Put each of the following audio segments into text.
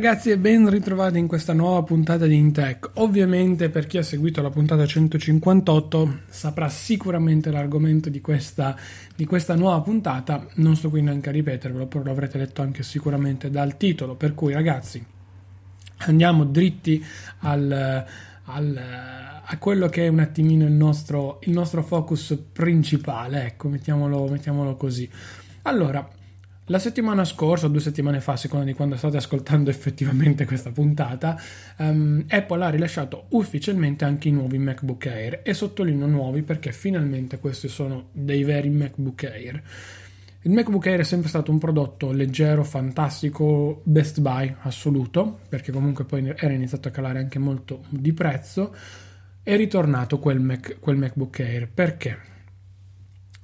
Ragazzi e ben ritrovati in questa nuova puntata di Intech. Ovviamente per chi ha seguito la puntata 158 saprà sicuramente l'argomento di questa, di questa nuova puntata, non sto qui neanche a ripetervelo, però lo avrete letto anche sicuramente dal titolo, per cui ragazzi andiamo dritti al, al, a quello che è un attimino il nostro, il nostro focus principale, ecco, mettiamolo, mettiamolo così. Allora, la settimana scorsa, o due settimane fa, a di quando state ascoltando effettivamente questa puntata, um, Apple ha rilasciato ufficialmente anche i nuovi MacBook Air e sottolineo nuovi perché finalmente questi sono dei veri MacBook Air. Il MacBook Air è sempre stato un prodotto leggero, fantastico, best buy assoluto, perché comunque poi era iniziato a calare anche molto di prezzo. È ritornato quel, Mac, quel MacBook Air perché?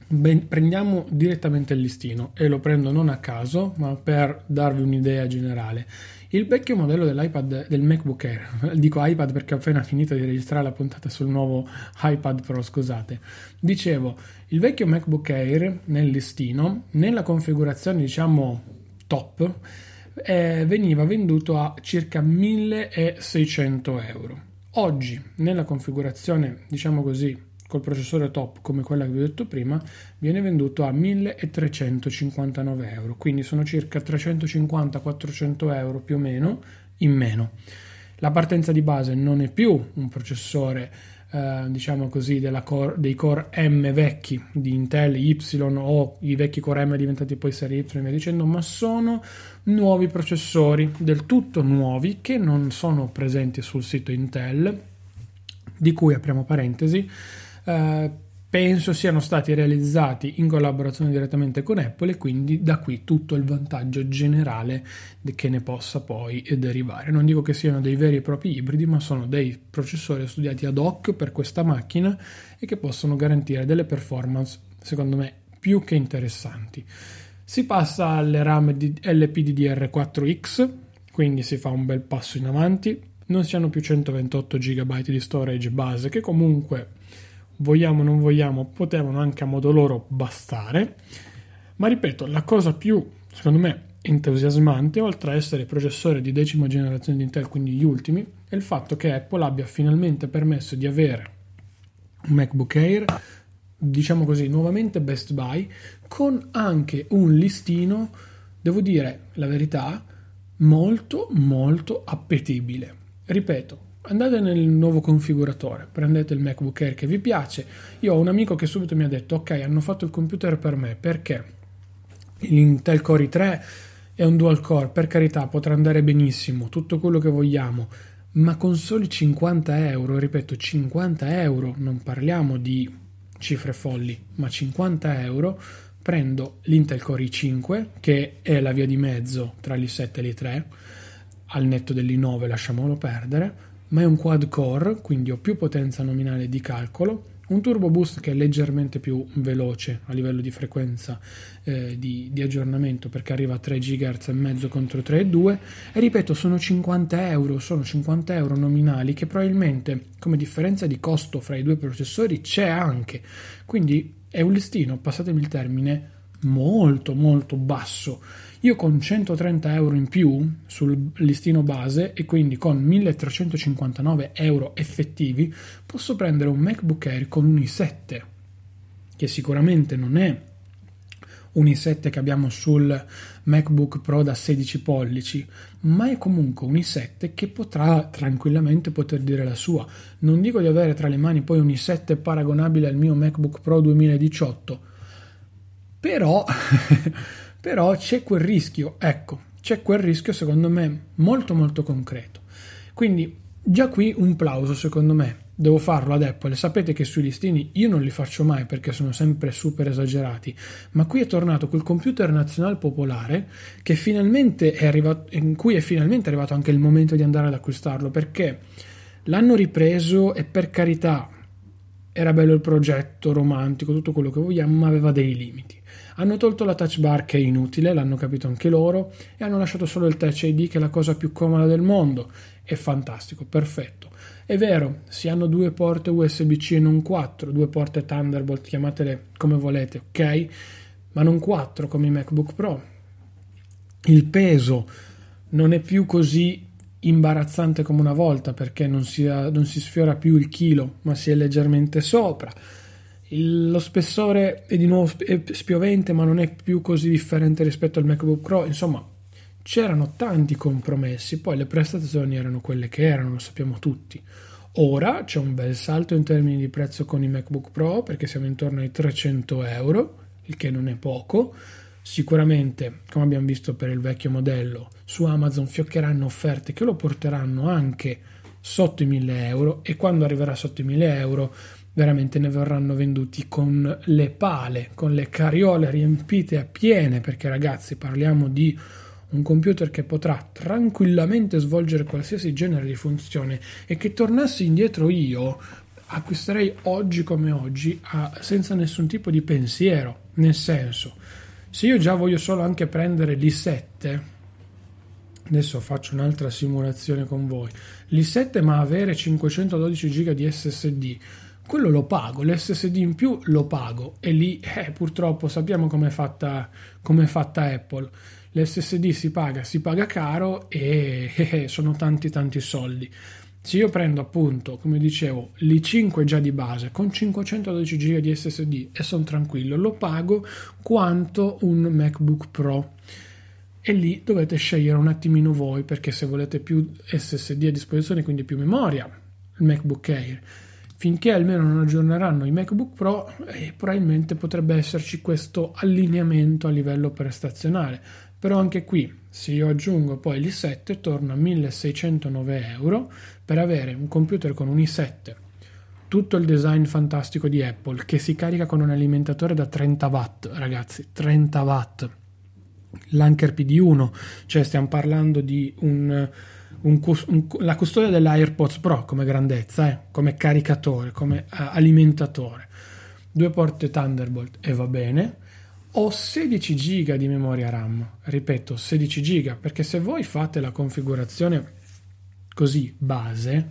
Ben, prendiamo direttamente il listino e lo prendo non a caso, ma per darvi un'idea generale. Il vecchio modello dell'iPad del MacBook Air, dico iPad perché ho appena finito di registrare la puntata sul nuovo iPad Pro, scusate. Dicevo, il vecchio MacBook Air nel listino, nella configurazione diciamo top, eh, veniva venduto a circa 1600 euro. Oggi, nella configurazione diciamo così col processore top come quella che vi ho detto prima viene venduto a 1359 euro. Quindi sono circa 350-400 euro più o meno in meno. La partenza di base non è più un processore eh, diciamo così core, dei core M vecchi di Intel Y o i vecchi core M diventati poi serie Y e via dicendo ma sono nuovi processori del tutto nuovi che non sono presenti sul sito Intel di cui apriamo parentesi eh, penso siano stati realizzati in collaborazione direttamente con Apple e quindi da qui tutto il vantaggio generale che ne possa poi derivare. Non dico che siano dei veri e propri ibridi, ma sono dei processori studiati ad hoc per questa macchina e che possono garantire delle performance, secondo me, più che interessanti. Si passa alle RAM LPDDR4X, quindi si fa un bel passo in avanti. Non si hanno più 128 GB di storage base, che comunque vogliamo o non vogliamo, potevano anche a modo loro bastare. Ma ripeto, la cosa più, secondo me, entusiasmante, oltre a essere processore di decima generazione di Intel, quindi gli ultimi, è il fatto che Apple abbia finalmente permesso di avere un MacBook Air, diciamo così, nuovamente Best Buy, con anche un listino, devo dire la verità, molto molto appetibile. Ripeto, andate nel nuovo configuratore, prendete il MacBook Air che vi piace. Io ho un amico che subito mi ha detto: Ok, hanno fatto il computer per me perché l'Intel Core i3 è un dual core, per carità, potrà andare benissimo, tutto quello che vogliamo, ma con soli 50 euro, ripeto, 50 euro, non parliamo di cifre folli, ma 50 euro. Prendo l'Intel Core i5, che è la via di mezzo tra l'i7 e l'i3, al netto dell'i9 lasciamolo perdere, ma è un quad core, quindi ho più potenza nominale di calcolo, un turbo boost che è leggermente più veloce a livello di frequenza eh, di, di, aggiornamento perché arriva a 3 GHz e mezzo contro 3,2 e ripeto sono 50 euro sono 50 euro nominali che probabilmente come differenza di costo fra i due processori c'è anche. Quindi è un listino, passatemi il termine, molto molto basso. Io con 130 euro in più sul listino base e quindi con 1359 euro effettivi posso prendere un MacBook Air con un i7 che sicuramente non è un i7 che abbiamo sul MacBook Pro da 16 pollici, ma è comunque un i7 che potrà tranquillamente poter dire la sua. Non dico di avere tra le mani poi un i7 paragonabile al mio MacBook Pro 2018, però, però c'è quel rischio, ecco, c'è quel rischio secondo me molto molto concreto. Quindi già qui un plauso secondo me devo farlo ad Apple. Sapete che sui listini io non li faccio mai perché sono sempre super esagerati, ma qui è tornato quel computer nazionale popolare arrivato, in cui è finalmente arrivato anche il momento di andare ad acquistarlo perché l'hanno ripreso e per carità era bello il progetto, romantico, tutto quello che vogliamo, ma aveva dei limiti. Hanno tolto la touch bar che è inutile, l'hanno capito anche loro, e hanno lasciato solo il touch ID che è la cosa più comoda del mondo. È fantastico, perfetto. È vero, si hanno due porte USB-C e non quattro, due porte Thunderbolt, chiamatele come volete, ok? Ma non quattro come i MacBook Pro. Il peso non è più così imbarazzante come una volta perché non si, non si sfiora più il chilo, ma si è leggermente sopra. Il, lo spessore è di nuovo spiovente, ma non è più così differente rispetto al MacBook Pro. Insomma, c'erano tanti compromessi, poi le prestazioni erano quelle che erano, lo sappiamo tutti. Ora c'è un bel salto in termini di prezzo con i MacBook Pro perché siamo intorno ai 300 euro, il che non è poco. Sicuramente, come abbiamo visto per il vecchio modello, su Amazon fioccheranno offerte che lo porteranno anche sotto i 1000 euro e quando arriverà sotto i 1000 euro veramente ne verranno venduti con le pale, con le cariole riempite a piene perché ragazzi parliamo di un computer che potrà tranquillamente svolgere qualsiasi genere di funzione. E che tornassi indietro io acquisterei oggi come oggi a, senza nessun tipo di pensiero, nel senso, se io già voglio solo anche prendere l'i7, adesso faccio un'altra simulazione con voi, l'i7 ma avere 512 GB di SSD, quello lo pago, l'SSD in più lo pago e lì eh, purtroppo sappiamo come è fatta, com'è fatta Apple l'SSD si paga, si paga caro e eh, sono tanti tanti soldi. Se io prendo appunto, come dicevo, l'i5 già di base con 512 GB di SSD e sono tranquillo, lo pago quanto un MacBook Pro. E lì dovete scegliere un attimino voi perché se volete più SSD a disposizione, quindi più memoria, il MacBook Air finché almeno non aggiorneranno i MacBook Pro, eh, probabilmente potrebbe esserci questo allineamento a livello prestazionale. Però anche qui, se io aggiungo poi l'i7, torno a 1609 euro per avere un computer con un i7, tutto il design fantastico di Apple, che si carica con un alimentatore da 30 watt, ragazzi, 30 watt. L'Anker PD1, cioè stiamo parlando di un, un, un, la custodia dell'AirPods Pro come grandezza, eh, come caricatore, come uh, alimentatore. Due porte Thunderbolt e va bene ho 16 GB di memoria RAM, ripeto 16 GB, perché se voi fate la configurazione così base,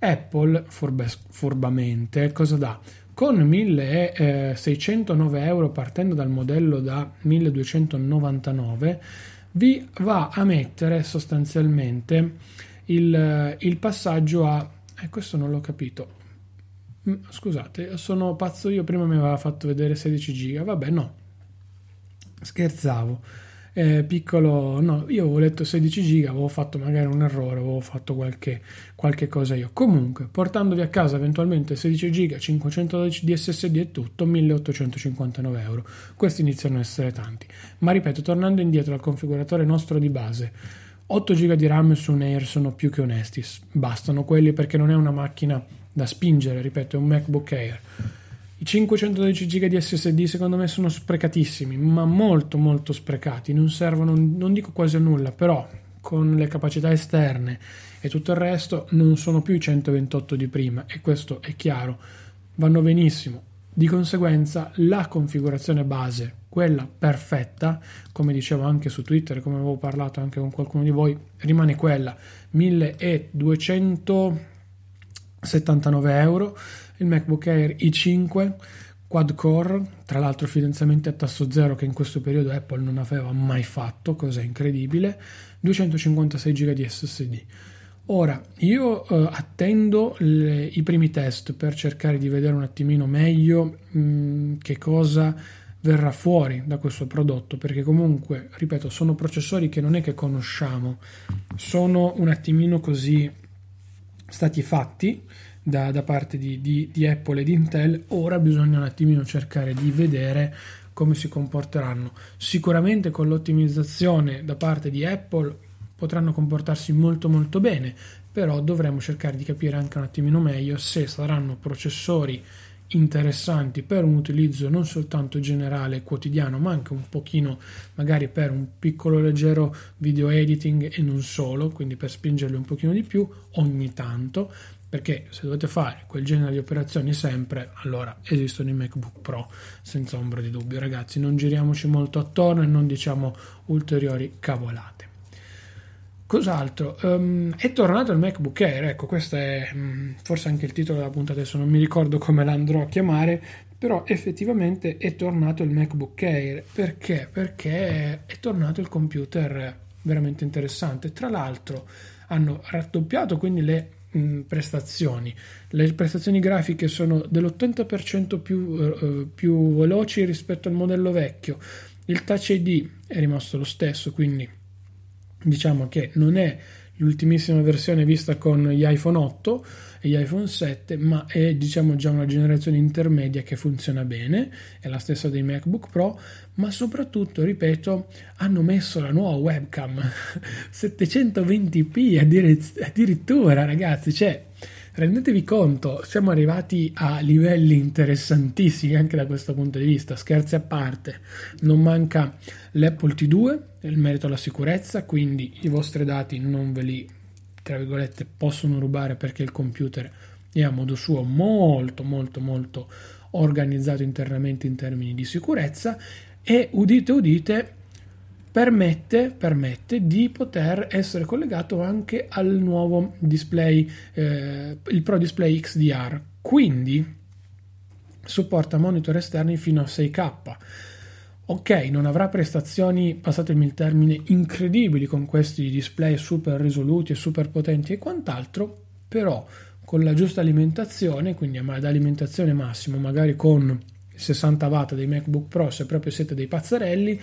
Apple furbe- furbamente cosa dà? Con 1609 eh, euro partendo dal modello da 1299 vi va a mettere sostanzialmente il, il passaggio a... Eh, questo non l'ho capito. Mm, scusate, sono pazzo io, prima mi aveva fatto vedere 16 giga, vabbè no, Scherzavo. Eh, piccolo, no, io avevo letto 16 giga, avevo fatto magari un errore, avevo fatto qualche, qualche cosa io. Comunque, portandovi a casa eventualmente 16 giga, 512 di SSD e tutto, 1859 euro. Questi iniziano a essere tanti. Ma ripeto, tornando indietro al configuratore nostro di base, 8 giga di RAM su un Air sono più che onesti, bastano quelli perché non è una macchina da spingere, ripeto, è un MacBook Air i 512 GB di SSD secondo me sono sprecatissimi, ma molto molto sprecati, non servono, non dico quasi a nulla, però con le capacità esterne e tutto il resto non sono più i 128 di prima e questo è chiaro, vanno benissimo. Di conseguenza la configurazione base, quella perfetta, come dicevo anche su Twitter, come avevo parlato anche con qualcuno di voi, rimane quella 1279 euro il MacBook Air i5 quad core, tra l'altro finanziamenti a tasso zero che in questo periodo Apple non aveva mai fatto, cosa incredibile, 256 GB di SSD. Ora, io eh, attendo le, i primi test per cercare di vedere un attimino meglio mh, mm, che cosa verrà fuori da questo prodotto, perché comunque, ripeto, sono processori che non è che conosciamo, sono un attimino così stati fatti da, da parte di, di, di Apple e di Intel, ora bisogna un attimino cercare di vedere come si comporteranno. Sicuramente con l'ottimizzazione da parte di Apple potranno comportarsi molto molto bene, però dovremo cercare di capire anche un attimino meglio se saranno processori interessanti per un utilizzo non soltanto generale quotidiano, ma anche un pochino magari per un piccolo leggero video editing e non solo, quindi per spingerli un pochino di più ogni tanto, perché se dovete fare quel genere di operazioni sempre, allora esistono i MacBook Pro senza ombra di dubbio, ragazzi, non giriamoci molto attorno e non diciamo ulteriori cavolate. Cos'altro? Um, è tornato il MacBook Air, ecco, questo è um, forse anche il titolo della puntata, adesso non mi ricordo come l'andrò a chiamare, però effettivamente è tornato il MacBook Air. Perché? Perché è tornato il computer veramente interessante. Tra l'altro hanno raddoppiato quindi le mh, mm, prestazioni. Le prestazioni grafiche sono dell'80% più, uh, più veloci rispetto al modello vecchio. Il Touch ID è rimasto lo stesso, quindi diciamo che non è l'ultimissima versione vista con gli iPhone 8 e gli iPhone 7, ma è diciamo già una generazione intermedia che funziona bene, è la stessa dei MacBook Pro, ma soprattutto, ripeto, hanno messo la nuova webcam. 720p addirittura, ragazzi, cioè rendetevi conto, siamo arrivati a livelli interessantissimi anche da questo punto di vista, scherzi a parte, non manca l'Apple T2 nel merito alla sicurezza, quindi i vostri dati non ve li, tra virgolette, possono rubare perché il computer è a modo suo molto molto molto organizzato internamente in termini di sicurezza. E udite udite permette, permette, di poter essere collegato anche al nuovo display, eh, il Pro Display XDR. Quindi supporta monitor esterni fino a 6K. Ok, non avrà prestazioni, passatemi il termine, incredibili con questi display super risoluti e super potenti e quant'altro, però con la giusta alimentazione, quindi ad alimentazione massimo, magari con 60 watt dei MacBook Pro, se proprio siete dei pazzarelli,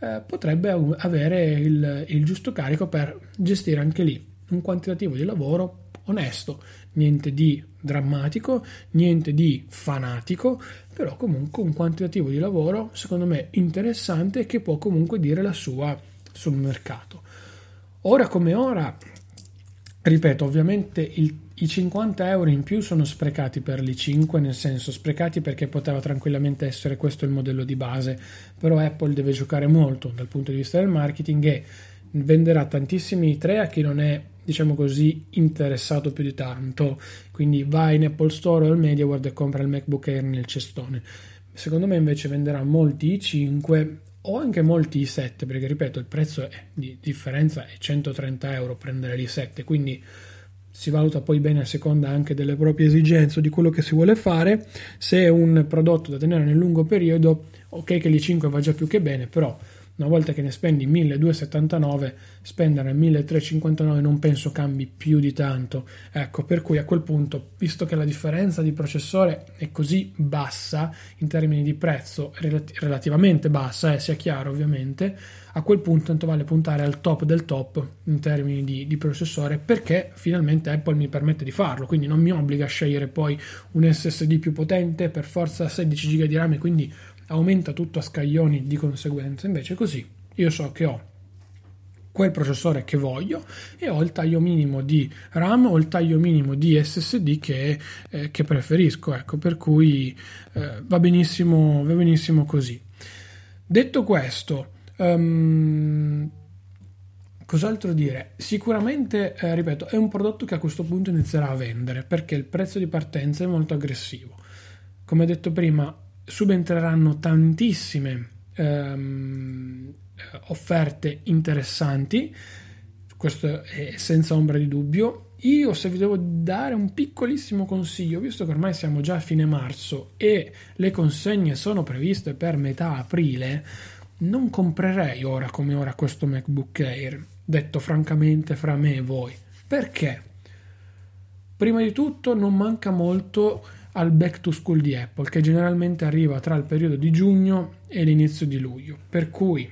eh, potrebbe avere il, il giusto carico per gestire anche lì un quantitativo di lavoro onesto, niente di drammatico, niente di fanatico, però comunque un quantitativo di lavoro secondo me interessante che può comunque dire la sua sul mercato. Ora come ora, ripeto, ovviamente il i 50 euro in più sono sprecati per l'i5, nel senso sprecati perché poteva tranquillamente essere questo il modello di base, però Apple deve giocare molto dal punto di vista del marketing e venderà tantissimi i3 a chi non è, diciamo così, interessato più di tanto, quindi vai in Apple Store o al MediaWorld e compra il MacBook Air nel cestone. Secondo me invece venderà molti i5 o anche molti i7, perché ripeto, il prezzo è, di differenza è 130 euro prendere l'i7, quindi si valuta poi bene a seconda anche delle proprie esigenze o di quello che si vuole fare. Se è un prodotto da tenere nel lungo periodo, ok che l'i5 va già più che bene, però una volta che ne spendi 1279 spendere 1359 non penso cambi più di tanto ecco per cui a quel punto visto che la differenza di processore è così bassa in termini di prezzo relativamente bassa eh, sia chiaro ovviamente a quel punto tanto vale puntare al top del top in termini di, di processore perché finalmente Apple mi permette di farlo quindi non mi obbliga a scegliere poi un SSD più potente per forza 16 GB di RAM quindi aumenta tutto a scaglioni di conseguenza, invece così io so che ho quel processore che voglio e ho il taglio minimo di RAM o il taglio minimo di SSD che, eh, che preferisco, ecco, per cui eh, va, benissimo, va benissimo così. Detto questo, um, cos'altro dire? Sicuramente, eh, ripeto, è un prodotto che a questo punto inizierà a vendere perché il prezzo di partenza è molto aggressivo. Come detto prima, subentreranno tantissime ehm, offerte interessanti, questo è senza ombra di dubbio. io se vi devo dare un piccolissimo consiglio, visto che ormai siamo già a fine marzo e le consegne sono previste per metà aprile, non comprerei ora come ora questo MacBook Air, detto francamente fra me e voi. Perché? Prima di tutto non manca molto al back to school di Apple, che generalmente arriva tra il periodo di giugno e l'inizio di luglio. Per cui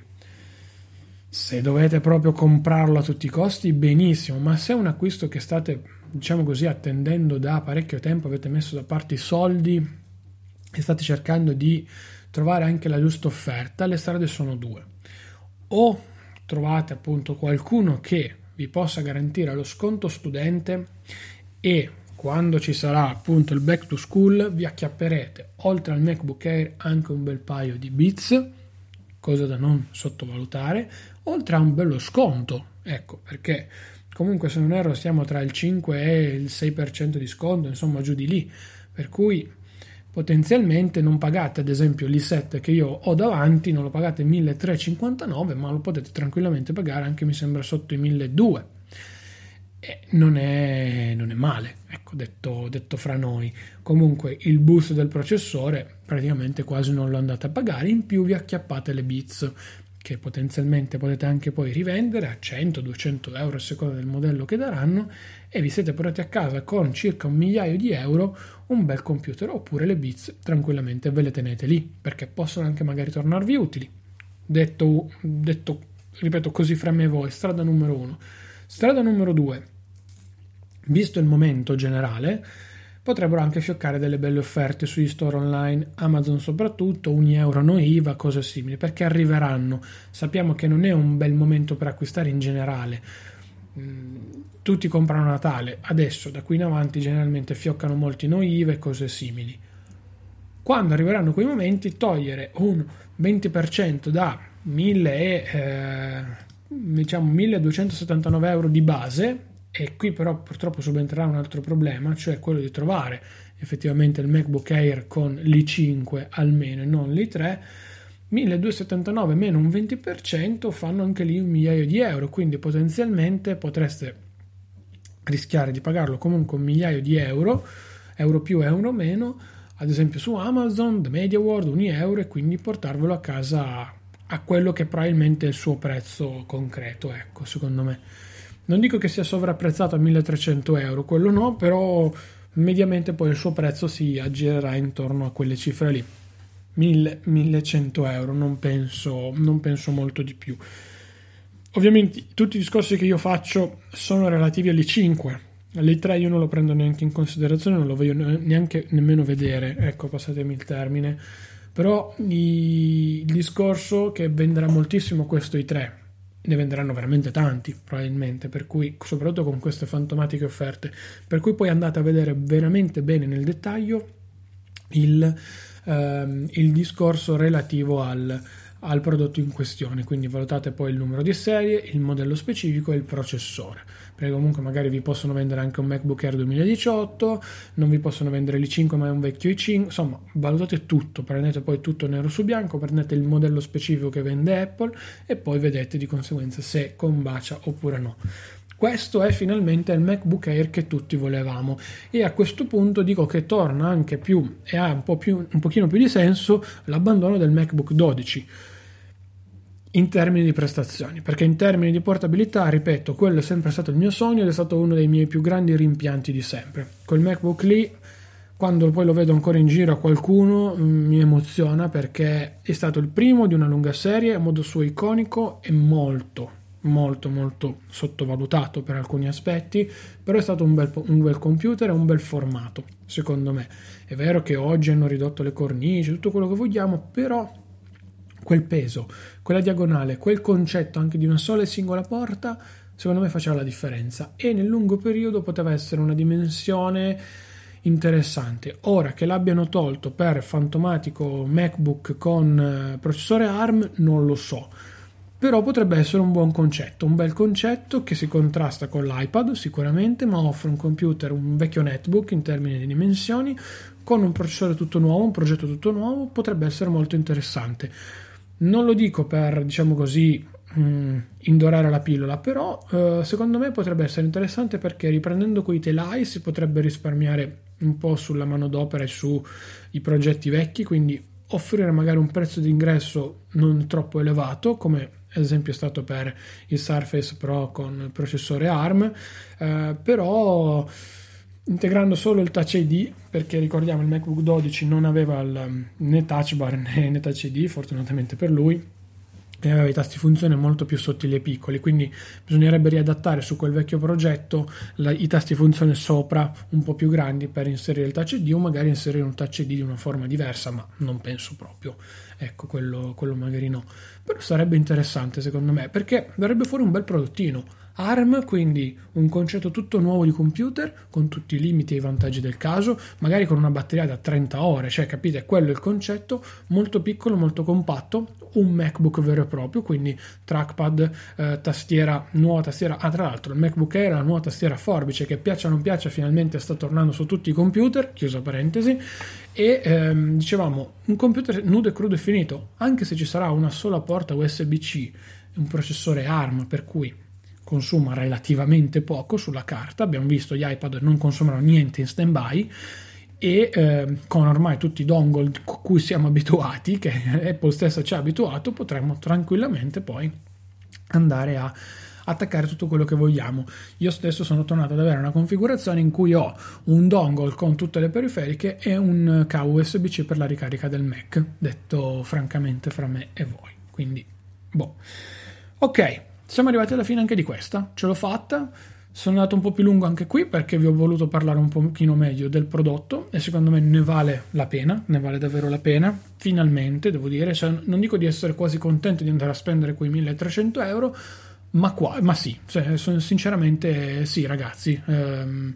se dovete proprio comprarlo a tutti i costi, benissimo, ma se è un acquisto che state, diciamo così, attendendo da parecchio tempo, avete messo da parte i soldi e state cercando di trovare anche la giusta offerta, le strade sono due. O trovate appunto qualcuno che vi possa garantire lo sconto studente e quando ci sarà appunto il back to school vi acchiapperete oltre al MacBook Air anche un bel paio di Beats cosa da non sottovalutare oltre a un bello sconto ecco perché comunque se non erro siamo tra il 5 e il 6% di sconto insomma giù di lì per cui potenzialmente non pagate ad esempio l'i7 che io ho davanti non lo pagate 1359 ma lo potete tranquillamente pagare anche mi sembra sotto i 1200 e non è, non è male ecco detto, detto fra noi. Comunque il boost del processore praticamente quasi non lo andate a pagare in più vi acchiappate le bits che potenzialmente potete anche poi rivendere a 100-200 euro a seconda del modello che daranno e vi siete portati a casa con circa un migliaio di euro un bel computer oppure le bits tranquillamente ve le tenete lì perché possono anche magari tornarvi utili. Detto, detto ripeto così fra me e voi strada numero uno. Strada numero due. Visto il momento generale potrebbero anche fioccare delle belle offerte sugli store online, Amazon soprattutto, 1 euro no IVA, cose simili, perché arriveranno. Sappiamo che non è un bel momento per acquistare in generale. Mm, tutti comprano Natale, adesso da qui in avanti generalmente fioccano molti no IVA e cose simili. Quando arriveranno quei momenti, togliere un 20% da 1000 e, eh, diciamo 1279 euro di base e qui però purtroppo subentrerà un altro problema, cioè quello di trovare effettivamente il MacBook Air con l'i5 almeno e non l'i3. 1279 meno un 20% fanno anche lì un migliaio di euro, quindi potenzialmente potreste rischiare di pagarlo comunque un migliaio di euro, euro più, euro meno, ad esempio su Amazon, The Media World, un euro e quindi portarvelo a casa a quello che probabilmente è il suo prezzo concreto, ecco, secondo me. Non dico che sia sovrapprezzato a 1300 euro, quello no, però mediamente poi il suo prezzo si aggirerà intorno a quelle cifre lì. 1000, 1100 euro, non penso, non penso molto di più. Ovviamente tutti i discorsi che io faccio sono relativi alle 5. Alle 3 io non lo prendo neanche in considerazione, non lo voglio neanche nemmeno vedere, ecco, passatemi il termine. Però il discorso che venderà moltissimo questo i3 ne venderanno veramente tanti probabilmente, per cui soprattutto con queste fantomatiche offerte, per cui poi andate a vedere veramente bene nel dettaglio il, ehm, il discorso relativo al, al prodotto in questione, quindi valutate poi il numero di serie, il modello specifico e il processore, perché comunque magari vi possono vendere anche un MacBook Air 2018, non vi possono vendere l'i5 ma è un vecchio i5, insomma valutate tutto, prendete poi tutto nero su bianco, prendete il modello specifico che vende Apple e poi vedete di conseguenza se combacia oppure no. Questo è finalmente il MacBook Air che tutti volevamo e a questo punto dico che torna anche più e ha un, po più, un pochino più di senso l'abbandono del MacBook 12 in termini di prestazioni, perché in termini di portabilità, ripeto, quello è sempre stato il mio sogno ed è stato uno dei miei più grandi rimpianti di sempre. Col MacBook lì, quando poi lo vedo ancora in giro a qualcuno, mm, mi emoziona perché è stato il primo di una lunga serie, a modo suo iconico e molto, molto molto sottovalutato per alcuni aspetti, però è stato un bel, un bel computer e un bel formato, secondo me. È vero che oggi hanno ridotto le cornici, tutto quello che vogliamo, però quel peso, quella diagonale, quel concetto anche di una sola e singola porta, secondo me faceva la differenza e nel lungo periodo poteva essere una dimensione interessante. Ora che l'abbiano tolto per fantomatico MacBook con eh, processore ARM, non lo so però potrebbe essere un buon concetto, un bel concetto che si contrasta con l'iPad sicuramente, ma offre un computer, un vecchio netbook in termini di dimensioni, con un processore tutto nuovo, un progetto tutto nuovo, potrebbe essere molto interessante. Non lo dico per, diciamo così, mm, indorare la pillola, però eh, secondo me potrebbe essere interessante perché riprendendo quei telai si potrebbe risparmiare un po' sulla manodopera e sui progetti vecchi, quindi offrire magari un prezzo di ingresso non troppo elevato, come esempio è stato per il Surface Pro con processore ARM, eh, però integrando solo il Touch ID, perché ricordiamo il MacBook 12 non aveva il, né Touch Bar né, né Touch ID, fortunatamente per lui, e aveva i tasti funzione molto più sottili e piccoli, quindi bisognerebbe riadattare su quel vecchio progetto la, i tasti funzione sopra un po' più grandi per inserire il Touch ID o magari inserire un Touch ID di una forma diversa, ma non penso proprio. Ecco, quello, quello magari no. Però sarebbe interessante secondo me, perché darebbe fuori un bel prodottino ARM, quindi un concetto tutto nuovo di computer con tutti i limiti e i vantaggi del caso, magari con una batteria da 30 ore, cioè capite, quello è il concetto, molto piccolo, molto compatto, un MacBook vero e proprio, quindi trackpad, eh, tastiera, nuova tastiera, ah tra l'altro il MacBook Air la nuova tastiera forbice che piaccia o non piaccia finalmente sta tornando su tutti i computer, chiusa parentesi, e ehm, dicevamo un computer nudo e crudo e finito, anche se ci sarà una sola porta USB-C, un processore ARM per cui consuma relativamente poco sulla carta, abbiamo visto gli iPad non consumano niente in stand-by e eh, con ormai tutti i dongle a cui siamo abituati, che Apple stessa ci ha abituato, potremmo tranquillamente poi andare a attaccare tutto quello che vogliamo. Io stesso sono tornato ad avere una configurazione in cui ho un dongle con tutte le periferiche e un cavo USB-C per la ricarica del Mac, detto francamente fra me e voi. Quindi, boh. Ok, siamo arrivati alla fine anche di questa, ce l'ho fatta. Sono andato un po' più lungo anche qui perché vi ho voluto parlare un pochino meglio del prodotto e secondo me ne vale la pena, ne vale davvero la pena, finalmente devo dire, cioè, non dico di essere quasi contento di andare a spendere quei 1300 euro, ma, qua, ma sì, cioè, sinceramente sì ragazzi, ehm,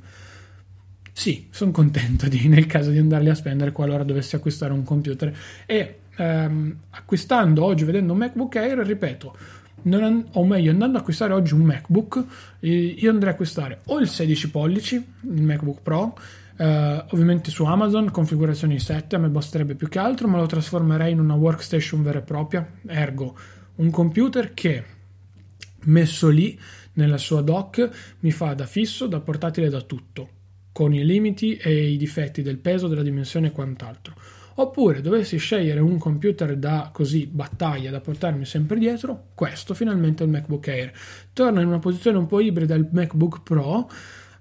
sì, sono contento di, nel caso di andarli a spendere qualora dovessi acquistare un computer. E ehm, acquistando oggi, vedendo un MacBook Air, ripeto, non, o meglio andando a acquistare oggi un MacBook io andrei a acquistare o il 16 pollici il MacBook Pro eh, ovviamente su Amazon configurazione 7 a me basterebbe più che altro ma lo trasformerei in una workstation vera e propria ergo un computer che messo lì nella sua dock mi fa da fisso da portatile da tutto con i limiti e i difetti del peso della dimensione e quant'altro oppure dovessi scegliere un computer da così battaglia da portarmi sempre dietro, questo finalmente è il MacBook Air. Torna in una posizione un po' ibrida il MacBook Pro,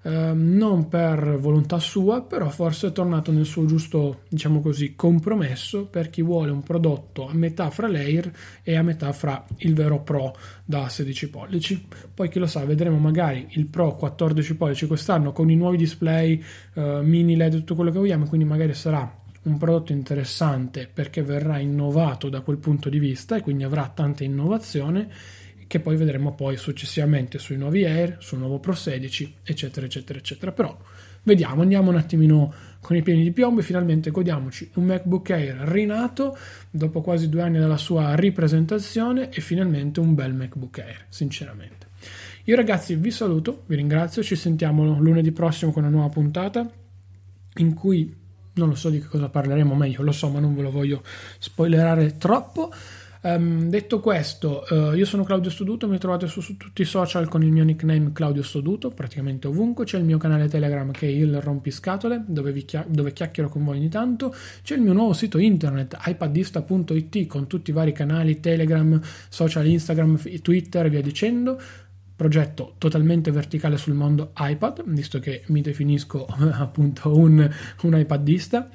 eh, non per volontà sua, però forse è tornato nel suo giusto, diciamo così, compromesso per chi vuole un prodotto a metà fra l'Air e a metà fra il vero Pro da 16 pollici. Poi chi lo sa, vedremo magari il Pro 14 pollici quest'anno con i nuovi display, eh, mini LED, tutto quello che vogliamo, quindi magari sarà un prodotto interessante perché verrà innovato da quel punto di vista e quindi avrà tanta innovazione che poi vedremo poi successivamente sui nuovi Air, sul nuovo Pro 16, eccetera, eccetera, eccetera. Però vediamo, andiamo un attimino con i piedi di piombo e finalmente godiamoci un MacBook Air rinato dopo quasi due anni dalla sua ripresentazione e finalmente un bel MacBook Air, sinceramente. Io ragazzi vi saluto, vi ringrazio, ci sentiamo lunedì prossimo con una nuova puntata in cui non lo so di che cosa parleremo meglio, lo so, ma non ve lo voglio spoilerare troppo. Um, detto questo, uh, io sono Claudio Stoduto, mi trovate su, su, tutti i social con il mio nickname Claudio Stoduto, praticamente ovunque. C'è il mio canale Telegram che è il Rompiscatole, dove, chia- dove chiacchiero con voi ogni tanto. C'è il mio nuovo sito internet ipadista.it con tutti i vari canali Telegram, social Instagram, Twitter e via dicendo progetto totalmente verticale sul mondo iPad, visto che mi definisco appunto un, un iPadista.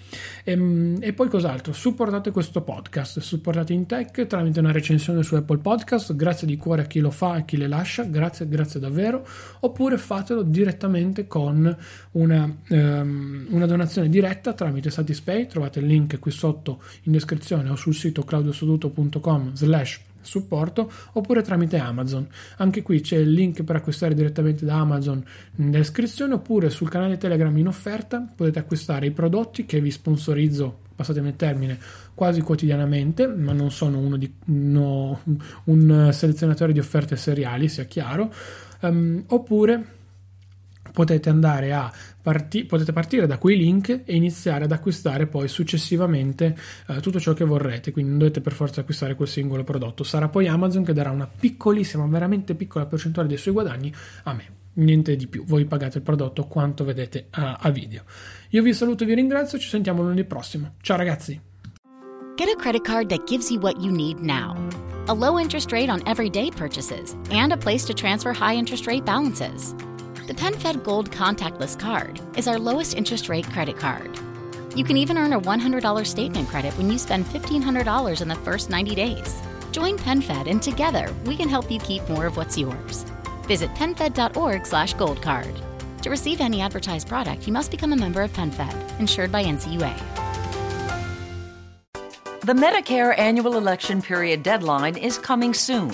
E, ehm, e, poi cos'altro? Supportate questo podcast, supportate in tech tramite una recensione su Apple Podcast, grazie di cuore a chi lo fa e chi le lascia, grazie, grazie davvero, oppure fatelo direttamente con una, um, una donazione diretta tramite Satispay, trovate il link qui sotto in descrizione o sul sito claudiosoduto.com slash supporto oppure tramite Amazon. Anche qui c'è il link per acquistare direttamente da Amazon nella descrizione oppure sul canale Telegram in offerta potete acquistare i prodotti che vi sponsorizzo, passatemi il termine, quasi quotidianamente, ma non sono uno di, no, un selezionatore di offerte seriali, sia chiaro, um, oppure potete andare a parti- potete partire da quei link e iniziare ad acquistare poi successivamente eh, tutto ciò che vorrete. Quindi non dovete per forza acquistare quel singolo prodotto. Sarà poi Amazon che darà una piccolissima veramente piccola percentuale dei suoi guadagni a me. Niente di più. Voi pagate il prodotto quanto vedete a, a video. Io vi saluto e vi ringrazio. Ci sentiamo lunedì prossimo. Ciao ragazzi! Get a credit card that gives you what you need now. A low interest rate on everyday purchases and a place to transfer high interest rate balances. The PenFed Gold Contactless Card is our lowest interest rate credit card. You can even earn a $100 statement credit when you spend $1,500 in the first 90 days. Join PenFed and together we can help you keep more of what's yours. Visit penfed.org slash goldcard. To receive any advertised product, you must become a member of PenFed, insured by NCUA. The Medicare annual election period deadline is coming soon.